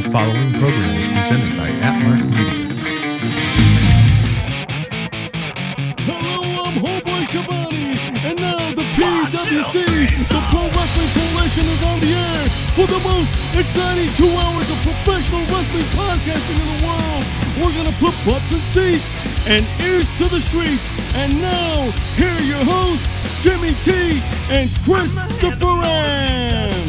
The following program is presented by Atmark Media. Hello, I'm Homeboy Shabani, and now the PWC, the Pro Wrestling Coalition, is on the air for the most exciting two hours of professional wrestling podcasting in the world. We're gonna put butts in seats and ears to the streets. And now, here are your hosts, Jimmy T and Christopher Ambs.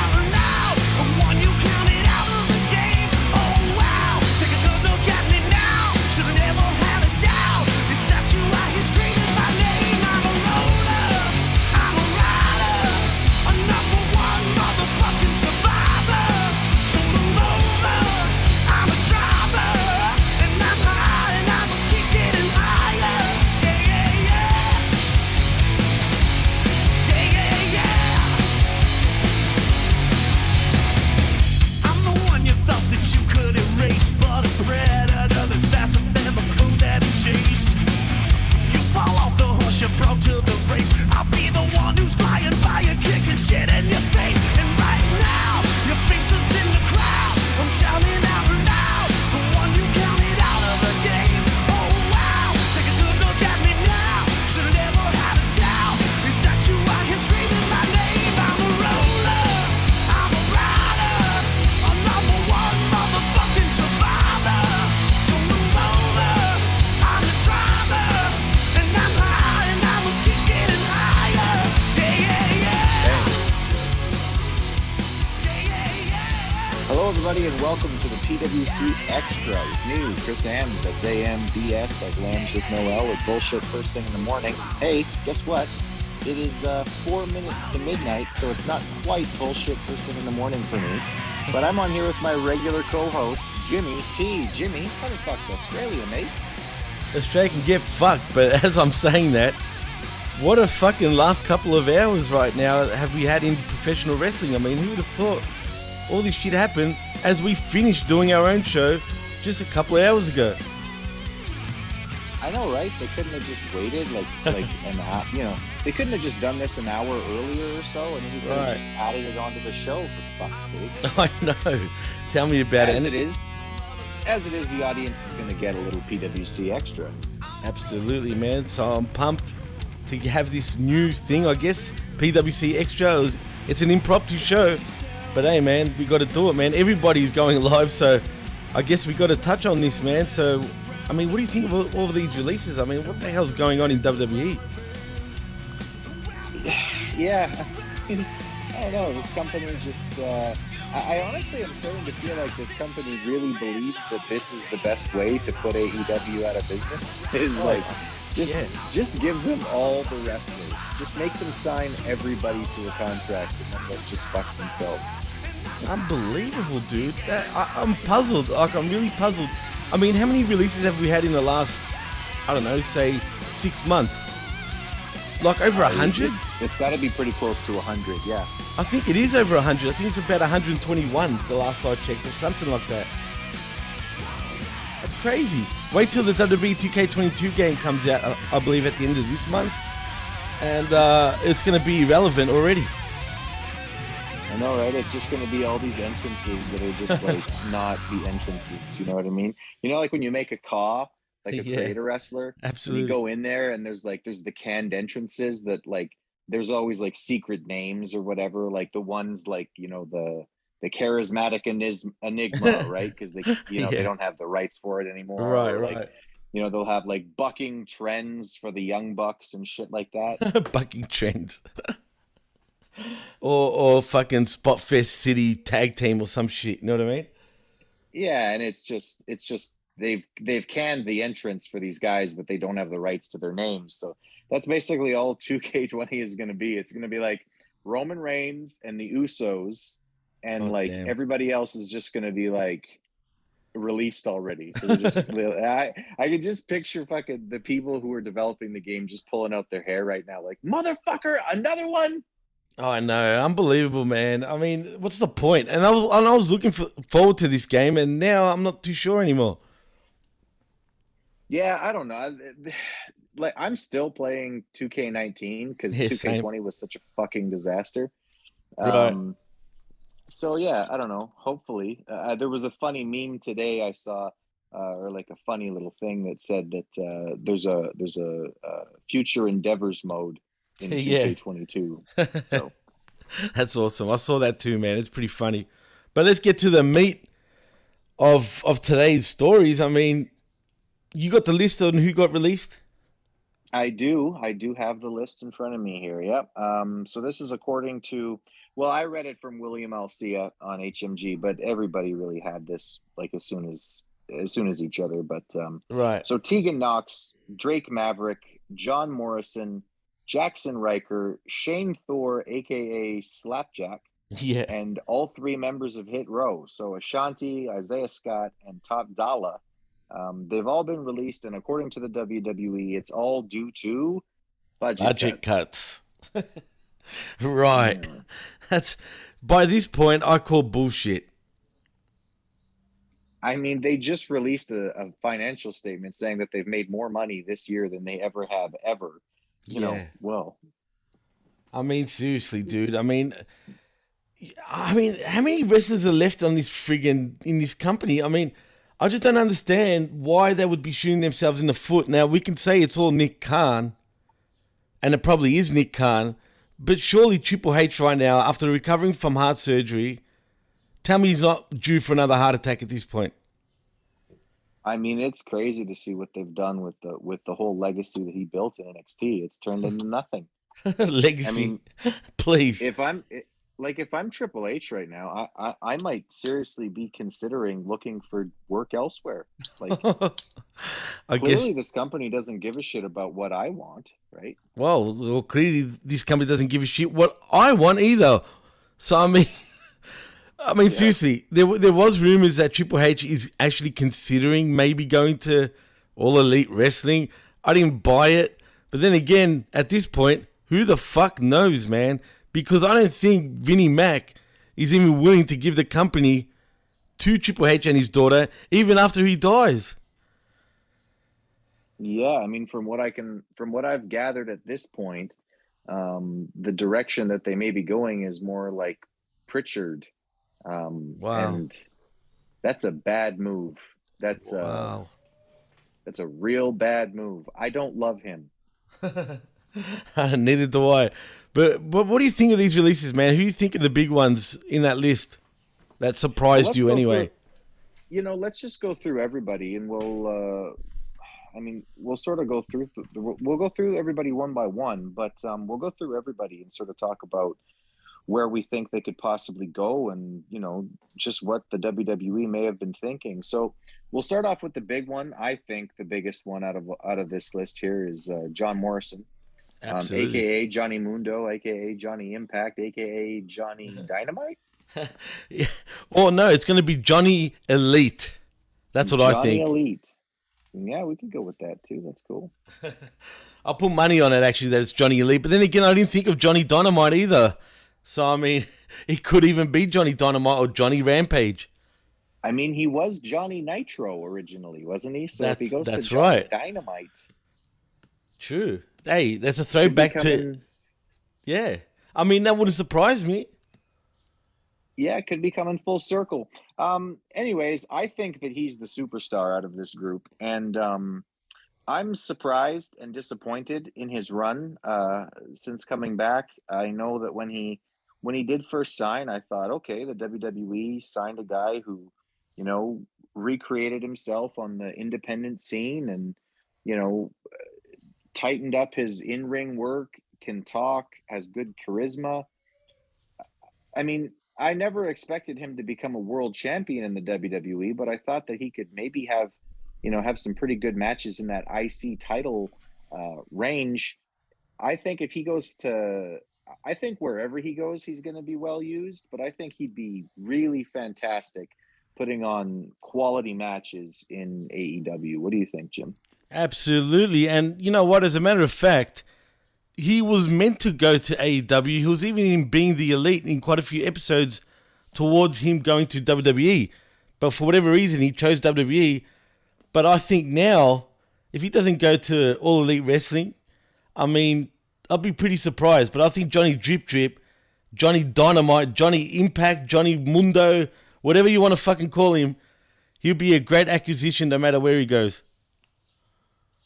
Extra with me, Chris Ambs. That's AMBS, like Lambs with no L, with bullshit first thing in the morning. Hey, guess what? It is uh, four minutes to midnight, so it's not quite bullshit first thing in the morning for me. But I'm on here with my regular co-host, Jimmy T. Jimmy, how the fuck's Australia, mate? Australia can get fucked, but as I'm saying that, what a fucking last couple of hours right now have we had in professional wrestling? I mean, who would have thought all this shit happened as we finished doing our own show just a couple of hours ago? I know, right? They couldn't have just waited like like an hour, you know. They couldn't have just done this an hour earlier or so, and then we could have Right. just added it onto the show for fuck's sake. I know. Tell me about as it. it is, as it is, the audience is going to get a little PWC extra. Absolutely, man. So I'm pumped to have this new thing. I guess PWC Extra. It it's an impromptu show, but hey, man, we got to do it, man. Everybody's going live, so I guess we got to touch on this, man. So, I mean, what do you think of all, all of these releases? I mean, what the hell's going on in? WWE? Yeah, I don't know. This company just. Uh, I, I honestly am starting to feel like this company really believes that this is the best way to put AEW out of business. Is like. Just, Yeah. just give them all the wrestlers. Just make them sign everybody to a contract, and then they'll just fuck themselves. Unbelievable, dude. That, I, I'm puzzled. Like, I'm really puzzled. I mean, how many releases have we had in the last, I don't know, say six months? Like over a hundred? It's, it's got to be pretty close to a hundred. Yeah. I think it is over a 100. I think it's about 121 the last I checked, or something like that. That's crazy. Wait till the WWE 2K22 game comes out, uh, I believe, at the end of this month. And uh, it's going to be irrelevant already. I know, right? It's just going to be all these entrances that are just like not the entrances. You know what I mean? You know, like when you make a caw, like a Yeah. creator wrestler, Absolutely. you go in there and there's like there's the canned entrances that like there's always like secret names or whatever. Like the ones like you know the the charismatic enigma, right? Because they you know Yeah. they don't have the rights for it anymore. Right, or, like, right. You know they'll have like bucking trends for the young bucks and shit like that. Bucking trends. or, or fucking Spotfest City tag team or some shit. You know what I mean? Yeah, and it's just it's just they've they've canned the entrance for these guys, but they don't have the rights to their names. So that's basically all 2K20 is going to be. It's going to be like Roman Reigns and the Usos, and God like damn. everybody else is just going to be like released already. So just I I could just picture fucking the people who are developing the game just pulling out their hair right now, like motherfucker, another one. I know, unbelievable, man. I mean, what's the point? And I was, and I was looking for, forward to this game, and now I'm not too sure anymore. Yeah, I don't know. Like I'm still playing 2K19 because Yeah, 2K20 was such a fucking disaster. Right. Um, so yeah, I don't know. Hopefully, uh, there was a funny meme today I saw, uh, or like a funny little thing that said that uh, there's a there's a, uh future endeavors mode in Yeah. 2K22. So That's awesome. I saw that too, man. It's pretty funny. But let's get to the meat of of today's stories. I mean, you got the list on who got released? I do. I do have the list in front of me here. Yep. Um, so this is according to, well, I read it from William Alcia on HMG, but everybody really had this like as soon as as soon as each other. But um, Right. so Tegan Knox, Drake Maverick, John Morrison, Jaxson Ryker, Shane Thorne, aka Slapjack, Yeah. and all three members of Hit Row. So Ashante, Isaiah Scott, and Top Dollar. Um, they've all been released, and according to the WWE, it's all due to budget, Budget cuts. cuts. right. That's by this point I call bullshit. I mean, they just released a, a financial statement saying that they've made more money this year than they ever have ever. You know, Yeah. well, I mean, seriously, dude. I mean, I mean, how many wrestlers are left on this friggin' in this company? I mean, I just don't understand why they would be shooting themselves in the foot. Now we can say it's all Nick Khan, and it probably is Nick Khan, but surely Triple H right now, after recovering from heart surgery, tell me he's not due for another heart attack at this point. I mean, it's crazy to see what they've done with the with the whole legacy that he built in NXT. It's turned into nothing. Legacy, I mean, please. if I'm like if I'm Triple H right now, I, I I might seriously be considering looking for work elsewhere. Like I guess clearly, this company doesn't give a shit about what I want, right? Well, well, clearly this company doesn't give a shit what I want either. So I mean, I mean seriously, there there was rumors that Triple H is actually considering maybe going to All Elite Wrestling. I didn't buy it, but then again, at this point, who the fuck knows, man? Because I don't think Vinnie Mac is even willing to give the company to Triple H and his daughter, even after he dies. Yeah, I mean, from what I can, from what I've gathered at this point, um, the direction that they may be going is more like Pritchard. Um, Wow. And that's a bad move. That's uh, that's a real bad move. I don't love him. Neither do I. But but what do you think of these releases, man? Who do you think are the big ones in that list that surprised Let's you anyway? through- you know, let's just go through everybody, and we'll. Uh, I mean, we'll sort of go through. We'll go through everybody one by one, but um, we'll go through everybody and sort of talk about where we think they could possibly go, and you know, just what the WWE may have been thinking. So we'll start off with the big one. I think the biggest one out of out of this list here is uh, John Morrison, um, aka Johnny Mundo, aka Johnny Impact, aka Johnny Dynamite. Yeah. Oh no, it's going to be Johnny Elite. That's what I Johnny think. Elite. Yeah, we could go with that too. That's cool. I'll put money on it actually that it's Johnny Elite. But then again, I didn't think of Johnny Dynamite either. So I mean, he could even be Johnny Dynamite or Johnny Rampage. I mean, he was Johnny Nitro originally, wasn't he? So if he goes that's to Johnny right. Dynamite, True. Hey, that's a throwback to yeah. I mean, that wouldn't surprise me. yeah, it could be coming full circle. Um, anyways, I think that he's the superstar out of this group, and um, I'm surprised and disappointed in his run uh, since coming back. I know that when he when he did first sign, I thought, okay, the WWE signed a guy who, you know, recreated himself on the independent scene and, you know, tightened up his in ring work, can talk, has good charisma. I mean, I never expected him to become a world champion in the WWE, but I thought that he could maybe have, you know, have some pretty good matches in that IC title uh, range. I think if he goes to, I think wherever he goes, he's going to be well used, but I think he'd be really fantastic putting on quality matches in AEW. What do you think, Jim? Absolutely. And you know what? As a matter of fact, he was meant to go to AEW. He was even in being the elite in quite a few episodes towards him going to WWE. But for whatever reason, he chose WWE. But I think now, if he doesn't go to All Elite Wrestling, I mean, I'll be pretty surprised. But I think Johnny Drip Drip, Johnny Dynamite, Johnny Impact, Johnny Mundo, whatever you want to fucking call him, he'll be a great acquisition no matter where he goes.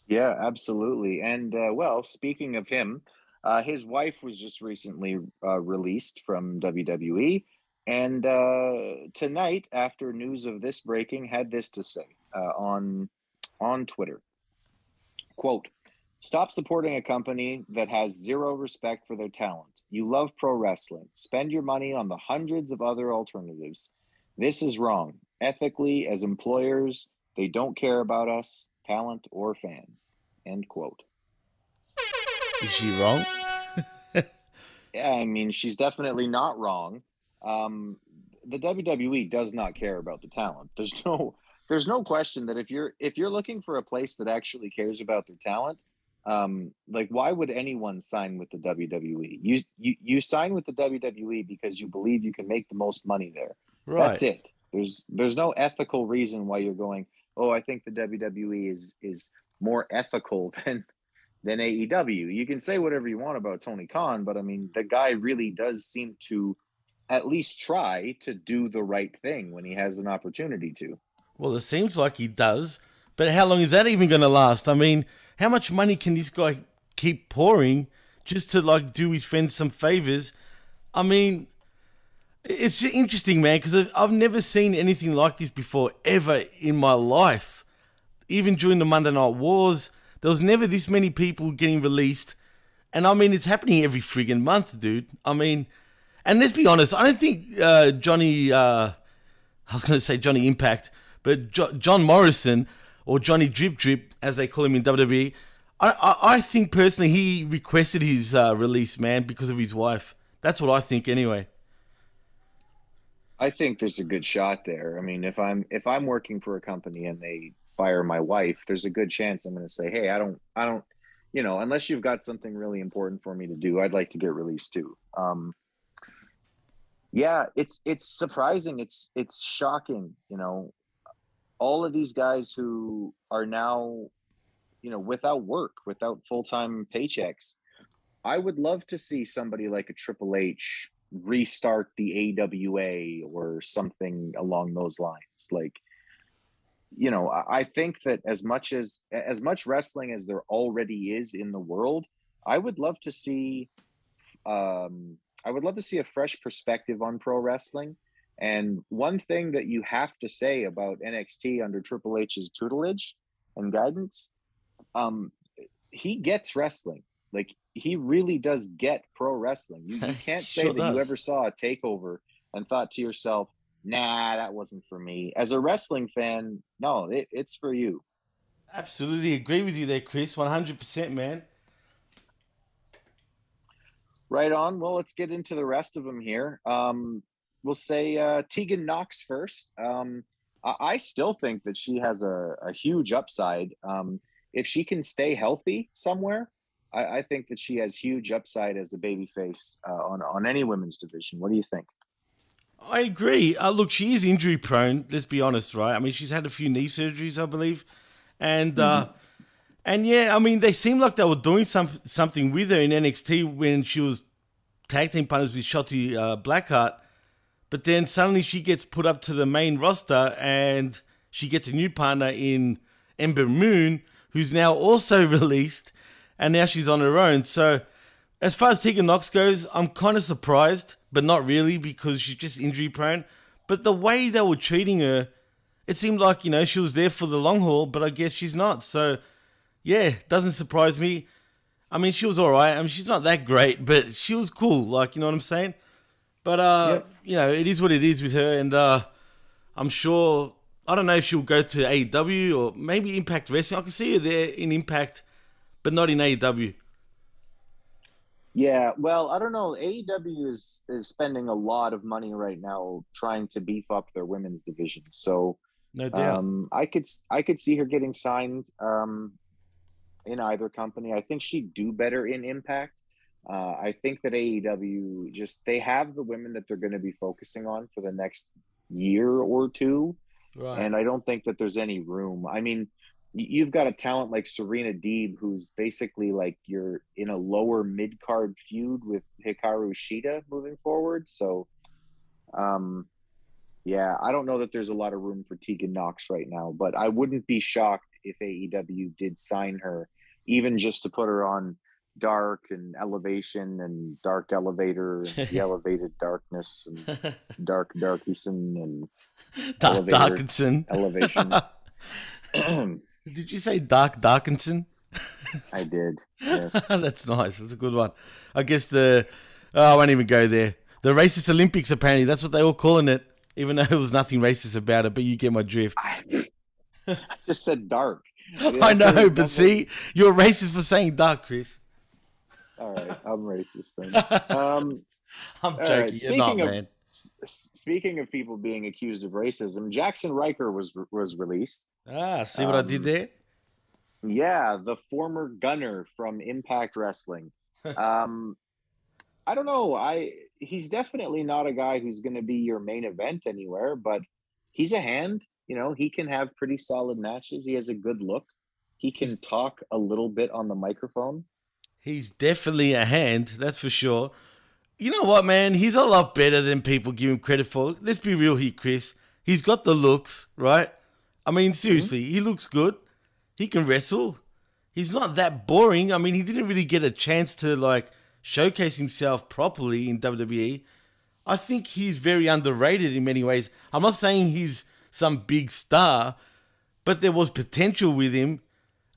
Yeah, absolutely. And uh, well, speaking of him, uh, his wife was just recently uh, released from WWE. And uh, tonight, after news of this breaking, had this to say uh, on on Twitter. Quote, Stop supporting a company that has zero respect for their talent. You love pro wrestling. Spend your money on the hundreds of other alternatives. This is wrong. Ethically, as employers, they don't care about us, talent, or fans. End quote. Is she wrong? Yeah, I mean, she's definitely not wrong. Um, the WWE does not care about the talent. There's no, there's no question that if you're if you're looking for a place that actually cares about their talent, um, like why would anyone sign with the WWE? You you you sign with the WWE because you believe you can make the most money there. Right. That's it. There's there's no ethical reason why you're going. Oh, I think the WWE is is more ethical than than AEW. You can say whatever you want about Tony Khan, but I mean the guy really does seem to at least try to do the right thing when he has an opportunity to. Well, it seems like he does. But how long is that even going to last? I mean, how much money can this guy keep pouring just to like do his friends some favors? I mean, it's just interesting, man, because I've never seen anything like this before ever in my life. Even during the Monday Night Wars, there was never this many people getting released. And I mean, it's happening every friggin' month, dude. I mean, and let's be honest, I don't think uh, Johnny, uh, I was going to say Johnny Impact, but jo- John Morrison or Johnny Drip Drip, as they call him in WWE, I, I, I think personally he requested his uh, release, man, because of his wife. That's what I think, anyway. I think there's a good shot there. I mean, if I'm if I'm working for a company and they fire my wife, there's a good chance I'm going to say, "Hey, I don't I don't, you know, unless you've got something really important for me to do, I'd like to get released too." Um yeah, it's it's surprising. It's it's shocking, you know. All of these guys who are now, you know, without work, without full-time paychecks. I would love to see somebody like a Triple H restart the AWA or something along those lines. Like, you know, I I think that as much as as much wrestling as there already is in the world, I would love to see um I would love to see a fresh perspective on pro wrestling. And one thing that you have to say about NXT under Triple H's tutelage and guidance, um, he gets wrestling. Like he really does get pro wrestling. You, you can't say Sure that you ever saw a takeover and thought to yourself, nah, that wasn't for me. As a wrestling fan, no, it, it's for you. Absolutely agree with you there, Chris. 100%, man. Right on. Well, let's get into the rest of them here. Um, we'll say uh, Tegan Knox first. Um, I, I still think that she has a, a huge upside. Um, if she can stay healthy somewhere, I, I think that she has huge upside as a babyface uh, on on any women's division. What do you think? I agree. Uh, look, she is injury prone. Let's be honest, right? I mean, she's had a few knee surgeries, I believe, and uh, and yeah, I mean, they seemed like they were doing some something with her in NXT when she was tag team partners with Shotzi uh, Blackheart, but then suddenly she gets put up to the main roster and she gets a new partner in Ember Moon, who's now also released, and now she's on her own. So as far as Tegan Knox goes, I'm kind of surprised, but not really because she's just injury prone. But the way they were treating her, it seemed like, you know, she was there for the long haul, but I guess she's not. So, yeah, doesn't surprise me. I mean, she was all right. I mean, she's not that great, but she was cool. Like, you know what I'm saying? But, uh, Yep. you know, it is what it is with her. And uh, I'm sure, I don't know if she'll go to AEW or maybe Impact Wrestling. I can see her there in Impact, but not in AEW. Yeah, well, I don't know. AEW is is spending a lot of money right now trying to beef up their women's division. So No doubt. Um, I could I could see her getting signed. Um, in either company. I think she'd do better in Impact. Uh, I think that AEW just they have the women that they're going to be focusing on for the next year or two, Right. and I don't think that there's any room. I mean, you've got a talent like Serena Deeb, who's basically like you're in a lower mid card feud with Hikaru Shida moving forward. So, um, yeah, I don't know that there's a lot of room for Tegan Knox right now, but I wouldn't be shocked if AEW did sign her, even just to put her on Dark and Elevation and Dark Elevator, and the Elevated Darkness and Dark Darkison and Dark elevator. Darkinson. Elevation. Did you say Dark Darkinson? I did. Yes. That's nice. That's a good one. I guess the oh, I won't even go there. The racist Olympics apparently that's what they all calling it, even though there was nothing racist about it. But you get my drift. I, I just said dark. I know, but nothing- see, you're racist for saying dark, Chris. All right, I'm racist then. Um, I'm right, joking. Not, speaking of- man. speaking of people being accused of racism, Jaxson Ryker was was released. Ah, see what I did um, there? Yeah, the former gunner from Impact Wrestling. Um, I don't know. I he's definitely not a guy who's going to be your main event anywhere, but he's a hand. You know, he can have pretty solid matches. He has a good look. He can talk a little bit on the microphone. He's definitely a hand, that's for sure. You know what, man? He's a lot better than people give him credit for. Let's be real here, Chris. He's got the looks, right? I mean, mm-hmm. seriously, he looks good. He can wrestle. He's not that boring. I mean, he didn't really get a chance to like showcase himself properly in WWE. I think he's very underrated in many ways. I'm not saying he's some big star, but there was potential with him.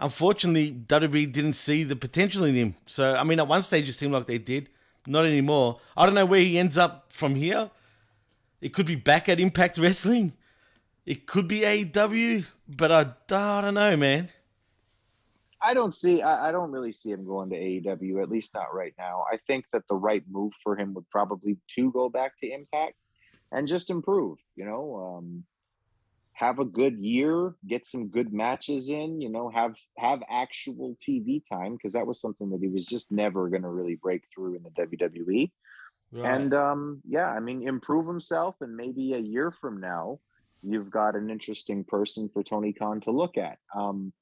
Unfortunately, WWE didn't see the potential in him. So, I mean, at one stage it seemed like they did. Not anymore. I don't know where he ends up from here. It could be back at Impact Wrestling. It could be AEW, but I, I don't know, man. I don't see. I, I don't really see him going to AEW. At least not right now. I think that the right move for him would probably to go back to Impact and just improve. You know, um, have a good year, get some good matches in. You know, have have actual TV time because that was something that he was just never going to really break through in the WWE. And um, yeah, I mean, improve himself, and maybe a year from now, you've got an interesting person for Tony Khan to look at. Um,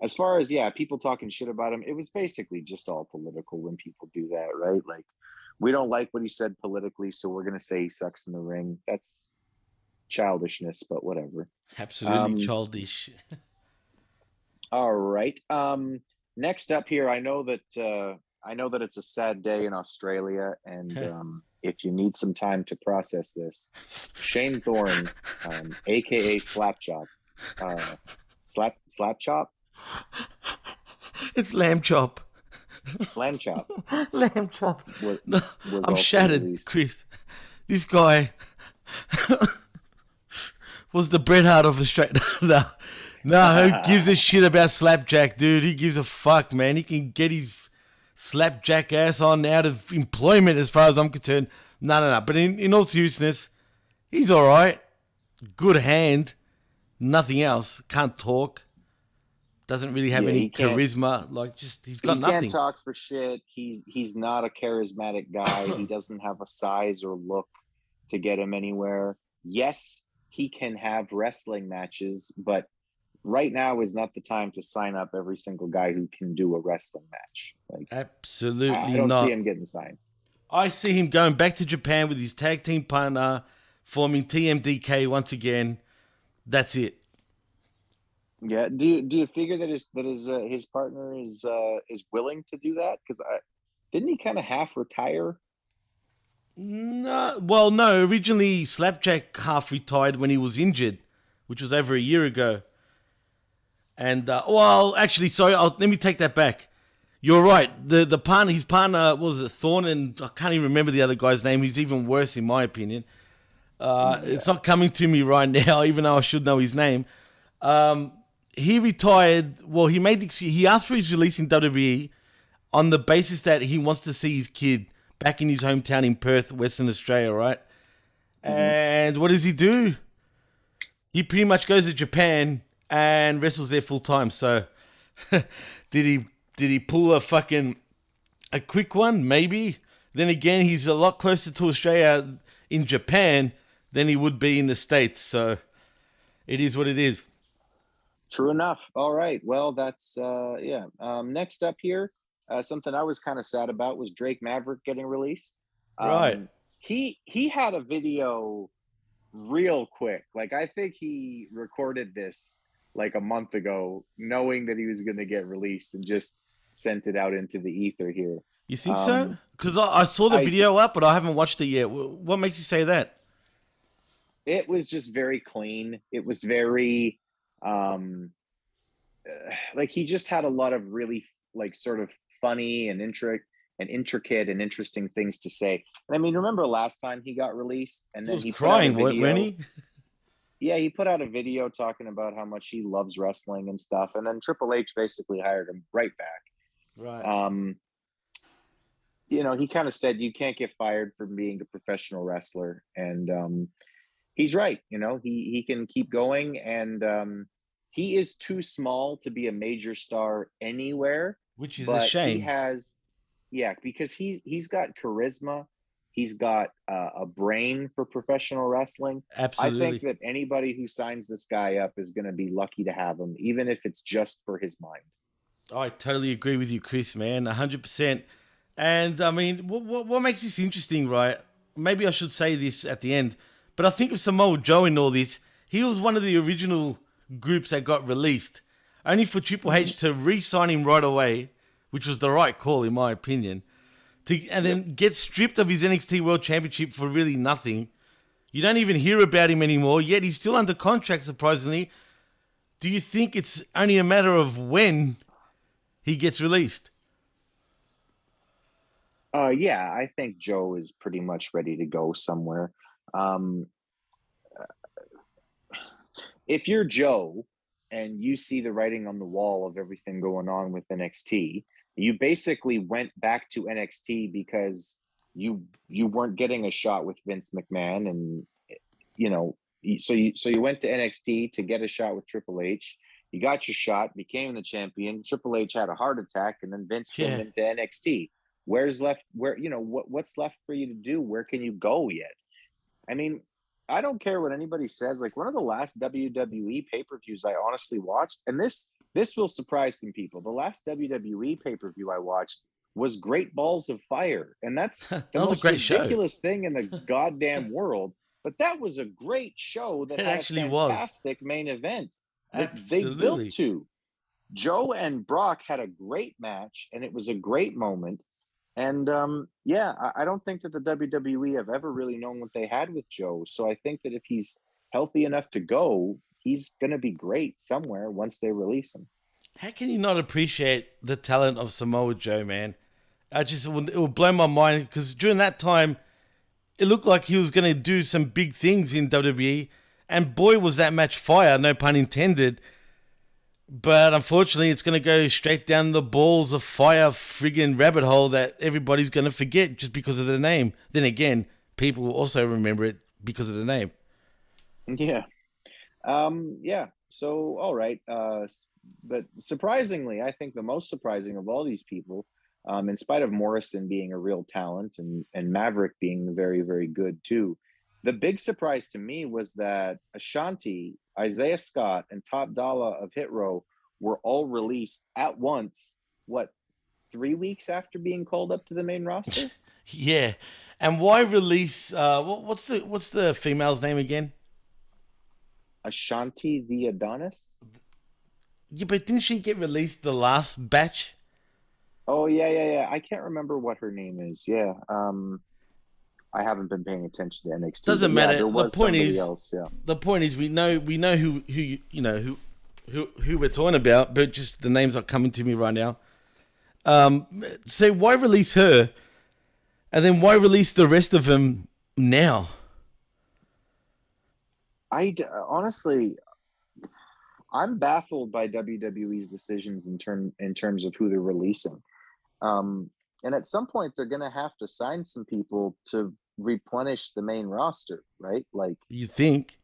as far as yeah, people talking shit about him, it was basically just all political when people do that, right? Like, we don't like what he said politically, so we're gonna say he sucks in the ring. That's childishness, but whatever. Absolutely um, childish. All right. Um, next up here, I know that uh, I know that it's a sad day in Australia, and um, if you need some time to process this, Shane Thorne, um, aka Slapchop, uh, Slap Slapchop, It's lamb chop. Lamb Chop lamb chop. was, was I'm shattered, released. Chris. This guy was the Bret Hart of Australia. no, no, who gives a shit about Slapjack, dude? He gives a fuck, man. He can get his Slapjack ass on out of employment, as far as I'm concerned. No, no, no. But in, in all seriousness, he's all right. Good hand. Nothing else. Can't talk. Doesn't really have Yeah, any charisma. Like, just he's got he nothing. can't talk for shit. He's he's not a charismatic guy. he doesn't have a size or look to get him anywhere. Yes, he can have wrestling matches, but right now is not the time to sign up every single guy who can do a wrestling match. Like Absolutely I, I don't not. see him getting signed. I see him going back to Japan with his tag team partner, forming TMDK once again. That's it. Yeah. Do you do you figure that his that his uh, his partner is uh is willing to do that? Because I didn't he kind of half retire? No, well, no. Originally, Slapjack half retired when he was injured, which was over a year ago. And uh, well, actually, sorry. I'll, let me take that back. You're right. The the partner, his partner what was it Thorne, and I can't even remember the other guy's name. He's even worse, in my opinion. Uh, It's not coming to me right now, even though I should know his name. Um, he retired. Well, he made the, he asked for his release in WWE on the basis that he wants to see his kid back in his hometown in Perth, Western Australia, right? And what does he do? He pretty much goes to Japan and wrestles there full time. So Did he did he pull a fucking a quick one? Maybe. Then again, he's a lot closer to Australia in Japan than he would be in the States. So it is what it is. True enough. All right. Well, that's uh yeah. Um next up here, uh something I was kind of sad about was Drake Maverick getting released. Um, Right. He he had a video real quick. Like I think he recorded this like a month ago, knowing that he was gonna get released and just sent it out into the ether here. You think so? Um, Because I, I saw the I- video up, but I haven't watched it yet. What makes you say that? it was just very clean it was very um uh, like he just had a lot of really like sort of funny and intric and intricate and interesting things to say and i mean remember last time he got released and He then was he out a crying, video- he? yeah he put out a video talking about how much he loves wrestling and stuff and then triple h basically hired him right back Right. um you know he kind of said you can't get fired from being a professional wrestler and um he's right you know he he can keep going and um he is too small to be a major star anywhere Which is but a shame. he has yeah because he's he's got charisma he's got uh, a brain for professional wrestling Absolutely. i think that anybody who signs this guy up is going to be lucky to have him even if it's just for his mind I totally agree with you, Chris, man. 100%. And I mean, what, what, what makes this interesting, right? Maybe I should say this at the end, but I think of Samoa Joe in all this. He was one of the original groups that got released, only for Triple H to re sign him right away, which was the right call, in my opinion, to, and then get stripped of his NXT World Championship for really nothing. You don't even hear about him anymore, yet he's still under contract, surprisingly. Do you think it's only a matter of when he gets released? Uh, yeah, I think Joe is pretty much ready to go somewhere. Um, if you're Joe and you see the writing on the wall of everything going on with NXT, you basically went back to NXT because you you weren't getting a shot with Vince McMahon, and you know, so you so you went to NXT to get a shot with Triple H. You got your shot, became the champion. Triple H had a heart attack, and then Vince came into NXT where's left where you know what what's left for you to do where can you go yet i mean i don't care what anybody says like one of the last wwe pay-per-views i honestly watched and this this will surprise some people the last wwe pay-per-view i watched was great balls of fire and that's the That was a most great show. ridiculous thing in the goddamn world but that was a great show that actually a was. fantastic main event that they built to. Joe and Brock had a great match, and it was a great moment. And um, yeah, I, I don't think that the WWE have ever really known what they had with Joe. So I think that if he's healthy enough to go, he's going to be great somewhere once they release him. How can you not appreciate the talent of Samoa Joe, man? I just it would, it would blow my mind because during that time, it looked like he was going to do some big things in WWE, and boy was that match fire, no pun intended. But unfortunately, it's going to go straight down the balls of fire friggin' rabbit hole that everybody's going to forget just because of the name. Then again, people will also remember it because of the name. Yeah. Um, yeah. So, all right. Uh, but surprisingly, I think the most surprising of all these people, um, in spite of Morrison being a real talent and, and Maverick being very, very good too, the big surprise to me was that Ashante, Isaiah Scott, and Top Dollar of Hit Row were all released at once. What, three weeks after being called up to the main roster? Yeah, and why release? Uh, what, what's the what's the female's name again? Ashante the Adonis? Yeah, but didn't she get released the last batch? Oh yeah, yeah, yeah. I can't remember what her name is. Yeah. Um I haven't been paying attention to NXT. Doesn't yeah, matter. The point is- else, yeah. The point is, we know we know who who you you know who who who we're talking about, but just the names are coming to me right now. Um, so why release her, and then why release the rest of them now? I honestly I'm baffled by WWE's decisions in term in terms of who they're releasing. Um and at some point they're going to have to sign some people to replenish the main roster, right? Like You think?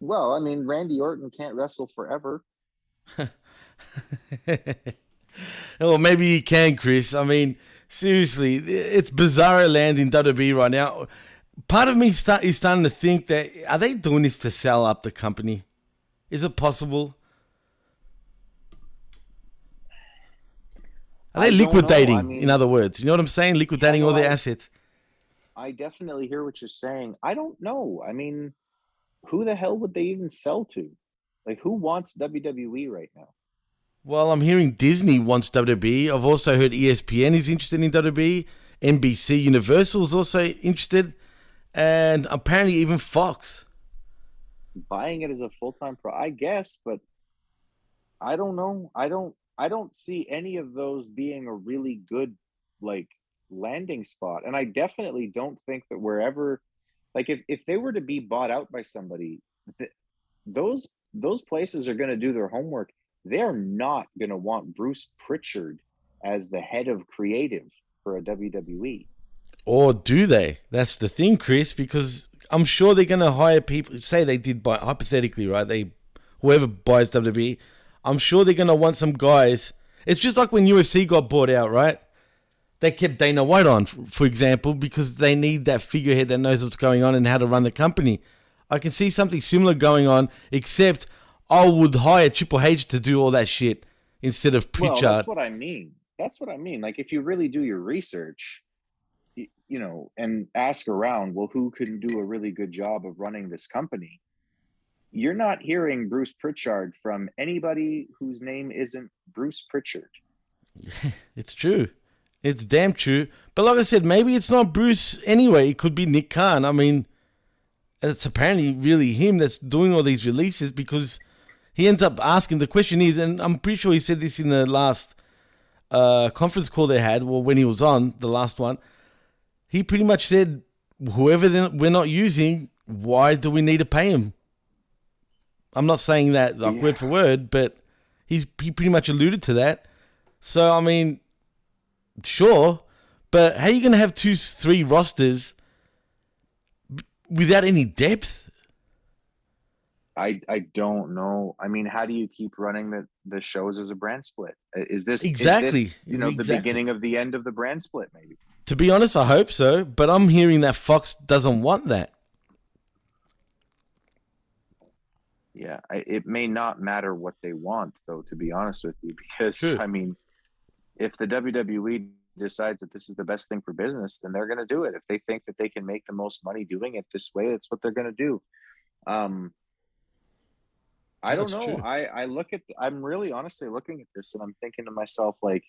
well, I mean Randy Orton can't wrestle forever. Or maybe he can, Chris. I mean, seriously, it's bizarre land in WWE right now. Part of me start, is starting to think that are they doing this to sell up the company? Is it possible? Are they liquidating? I mean- in other words, you know what I'm saying? Liquidating all their assets. I definitely hear what you're saying. I don't know. I mean, who the hell would they even sell to? Like, who wants WWE right now? Well, I'm hearing Disney wants WWE. I've also heard ESPN is interested in WWE. NBC Universal is also interested, and apparently even Fox. Buying it as a full time pro, I guess, but I don't know. I don't. I don't see any of those being a really good like landing spot, and I definitely don't think that wherever, like, if if they were to be bought out by somebody, th- those those places are going to do their homework. They're not going to want Bruce Pritchard as the head of creative for a WWE. Or do they? That's the thing, Chris, because I'm sure they're going to hire people. Say they did buy, hypothetically, right? They, whoever buys WWE, I'm sure they're going to want some guys. It's just like when UFC got bought out, right? They kept Dana White on, for example, because they need that figurehead that knows what's going on and how to run the company. I can see something similar going on, except I would hire Triple H to do all that shit instead of Well, that's what I mean. That's what I mean. Like if you really do your research, you know, and ask around, well, who can do a really good job of running this company? You're not hearing Bruce Pritchard from anybody whose name isn't Bruce Pritchard. It's true. It's damn true. But like I said, maybe it's not Bruce anyway. It could be Nick Khan. I mean, it's apparently really him that's doing all these releases because he ends up asking. The question is, and I'm pretty sure he said this in the last uh, conference call they had, well, when he was on the last one, he pretty much said, whoever we're not using, why do we need to pay him? I'm not saying that like word for word, but he's he pretty much alluded to that. So I mean, sure, but how you gonna have two, three rosters without any depth? I I don't know. I mean, how do you keep running the the shows as a brand split? Is this is Exactly. this, you know the beginning of the end of the brand split? Maybe. To be honest, I hope so, but I'm hearing that Fox doesn't want that. Yeah, I, it may not matter what they want, though. To be honest with you, because True. I mean, if the WWE decides that this is the best thing for business, then they're going to do it. If they think that they can make the most money doing it this way, that's what they're going to do. Um, I don't know. true. I I look at. I'm really honestly looking at this, and I'm thinking to myself, like,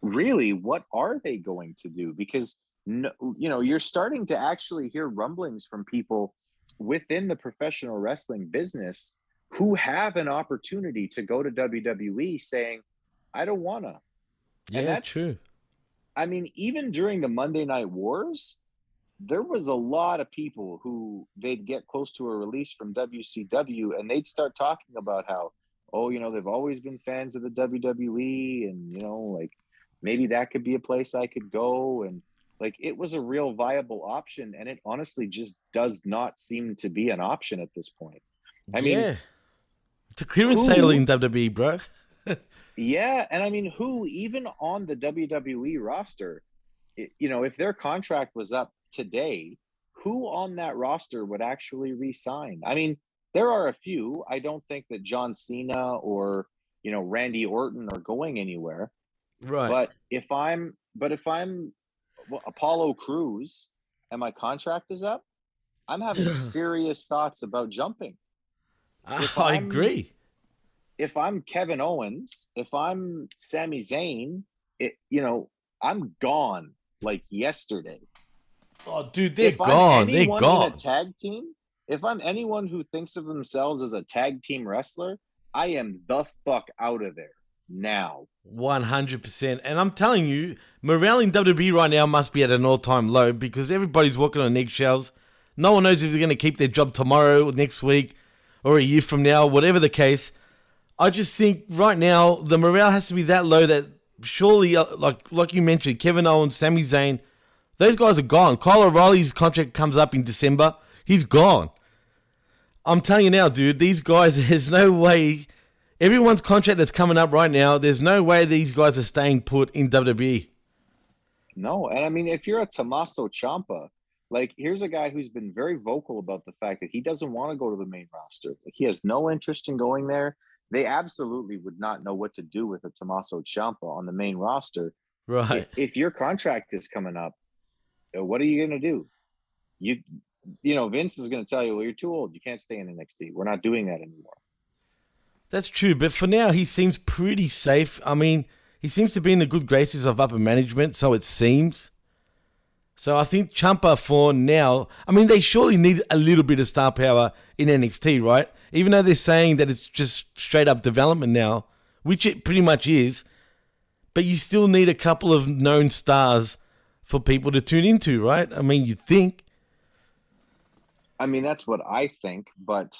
really, what are they going to do? Because no, you know, you're starting to actually hear rumblings from people within the professional wrestling business who have an opportunity to go to WWE saying, I don't wanna. Yeah, that's- true. I mean, even during the Monday Night Wars, there was a lot of people who they'd get close to a release from WCW and they'd start talking about how, oh, you know, they've always been fans of the WWE and, you know, like maybe that could be a place I could go. And like it was a real viable option. And it honestly just does not seem to be an option at this point. I mean, yeah. it's a clearance who- sale in WWE, bro. Yeah, and I mean, who even on the WWE roster, i- you know, if their contract was up today, who on that roster would actually re-sign? I mean, there are a few. I don't think that John Cena or you know Randy Orton are going anywhere. Right. But if I'm, but if I'm Apollo Crews and my contract is up, I'm having serious thoughts about jumping ah, if I I'm- agree. if I'm Kevin Owens, if I'm Sami Zayn, it you know, I'm gone like yesterday. Oh, dude, they're If gone. They're anyone in gone. a tag team, if I'm anyone who thinks of themselves as a tag team wrestler, I am the fuck out of there now. One hundred percent, and I'm telling you, morale in WWE right now must be at an all-time low because everybody's walking on eggshells. No one knows if they're going to keep their job tomorrow, or next week, or a year from now, whatever the case. I just think right now the morale has to be that low that surely, uh, like like you mentioned, Kevin Owens, Sami Zayn, those guys are gone. Kyle O'Reilly's contract comes up in December. He's gone. I'm telling you now, dude. These guys, there's no way everyone's contract that's coming up right now, there's no way these guys are staying put in. WWE. No, and I mean, if you're a Tommaso Ciampa, like here's a guy who's been very vocal about the fact that he doesn't want to go to the main roster. Like he has no interest in going there. They absolutely would not know what to do with a Tommaso Ciampa on the main roster. Right. If, if your contract is coming up, what are you going to do? You, you know, Vince is going to tell you, well, you're too old. You can't stay in NXT. We're not doing that anymore. That's true, but for now he seems pretty safe. I mean, he seems to be in the good graces of upper management, so it seems. So I think Ciampa for now. I mean, they surely need a little bit of star power in NXT, right? Even though they're saying that it's just straight up development now, which it pretty much is. But you still need a couple of known stars for people to tune into, right? I mean, you think. I mean, that's what I think, but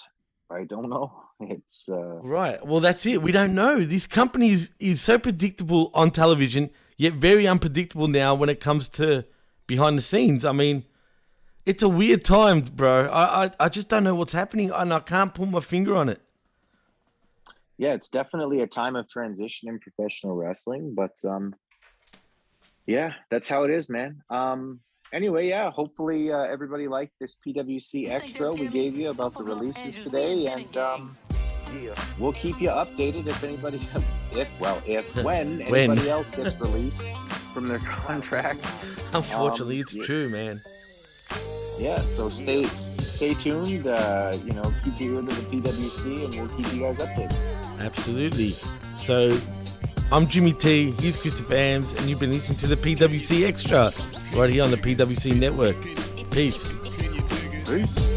I don't know. It's uh, Right. Well, that's it. We don't know. This company is, is so predictable on television, yet very unpredictable now when it comes to behind the scenes. I mean, it's a weird time, bro. I, I, I just don't know what's happening, and I can't put my finger on it. yeah, it's definitely a time of transition in professional wrestling, but um yeah, that's how it is, man. Um anyway, yeah, hopefully uh, everybody liked this PWC extra we gave you about the releases today and um we'll keep you updated if anybody if well, if when When. anybody else gets released from their contracts. Unfortunately, Um, it's yeah. true, man. Yeah, so stay stay tuned, uh, you know, keep your ear to the PWC and we'll keep you guys updated. Absolutely. So, I'm Jimmy T. He's Christopher Ambs, and you've been listening to the PWC Extra right here on the PWC Network. Peace. Peace.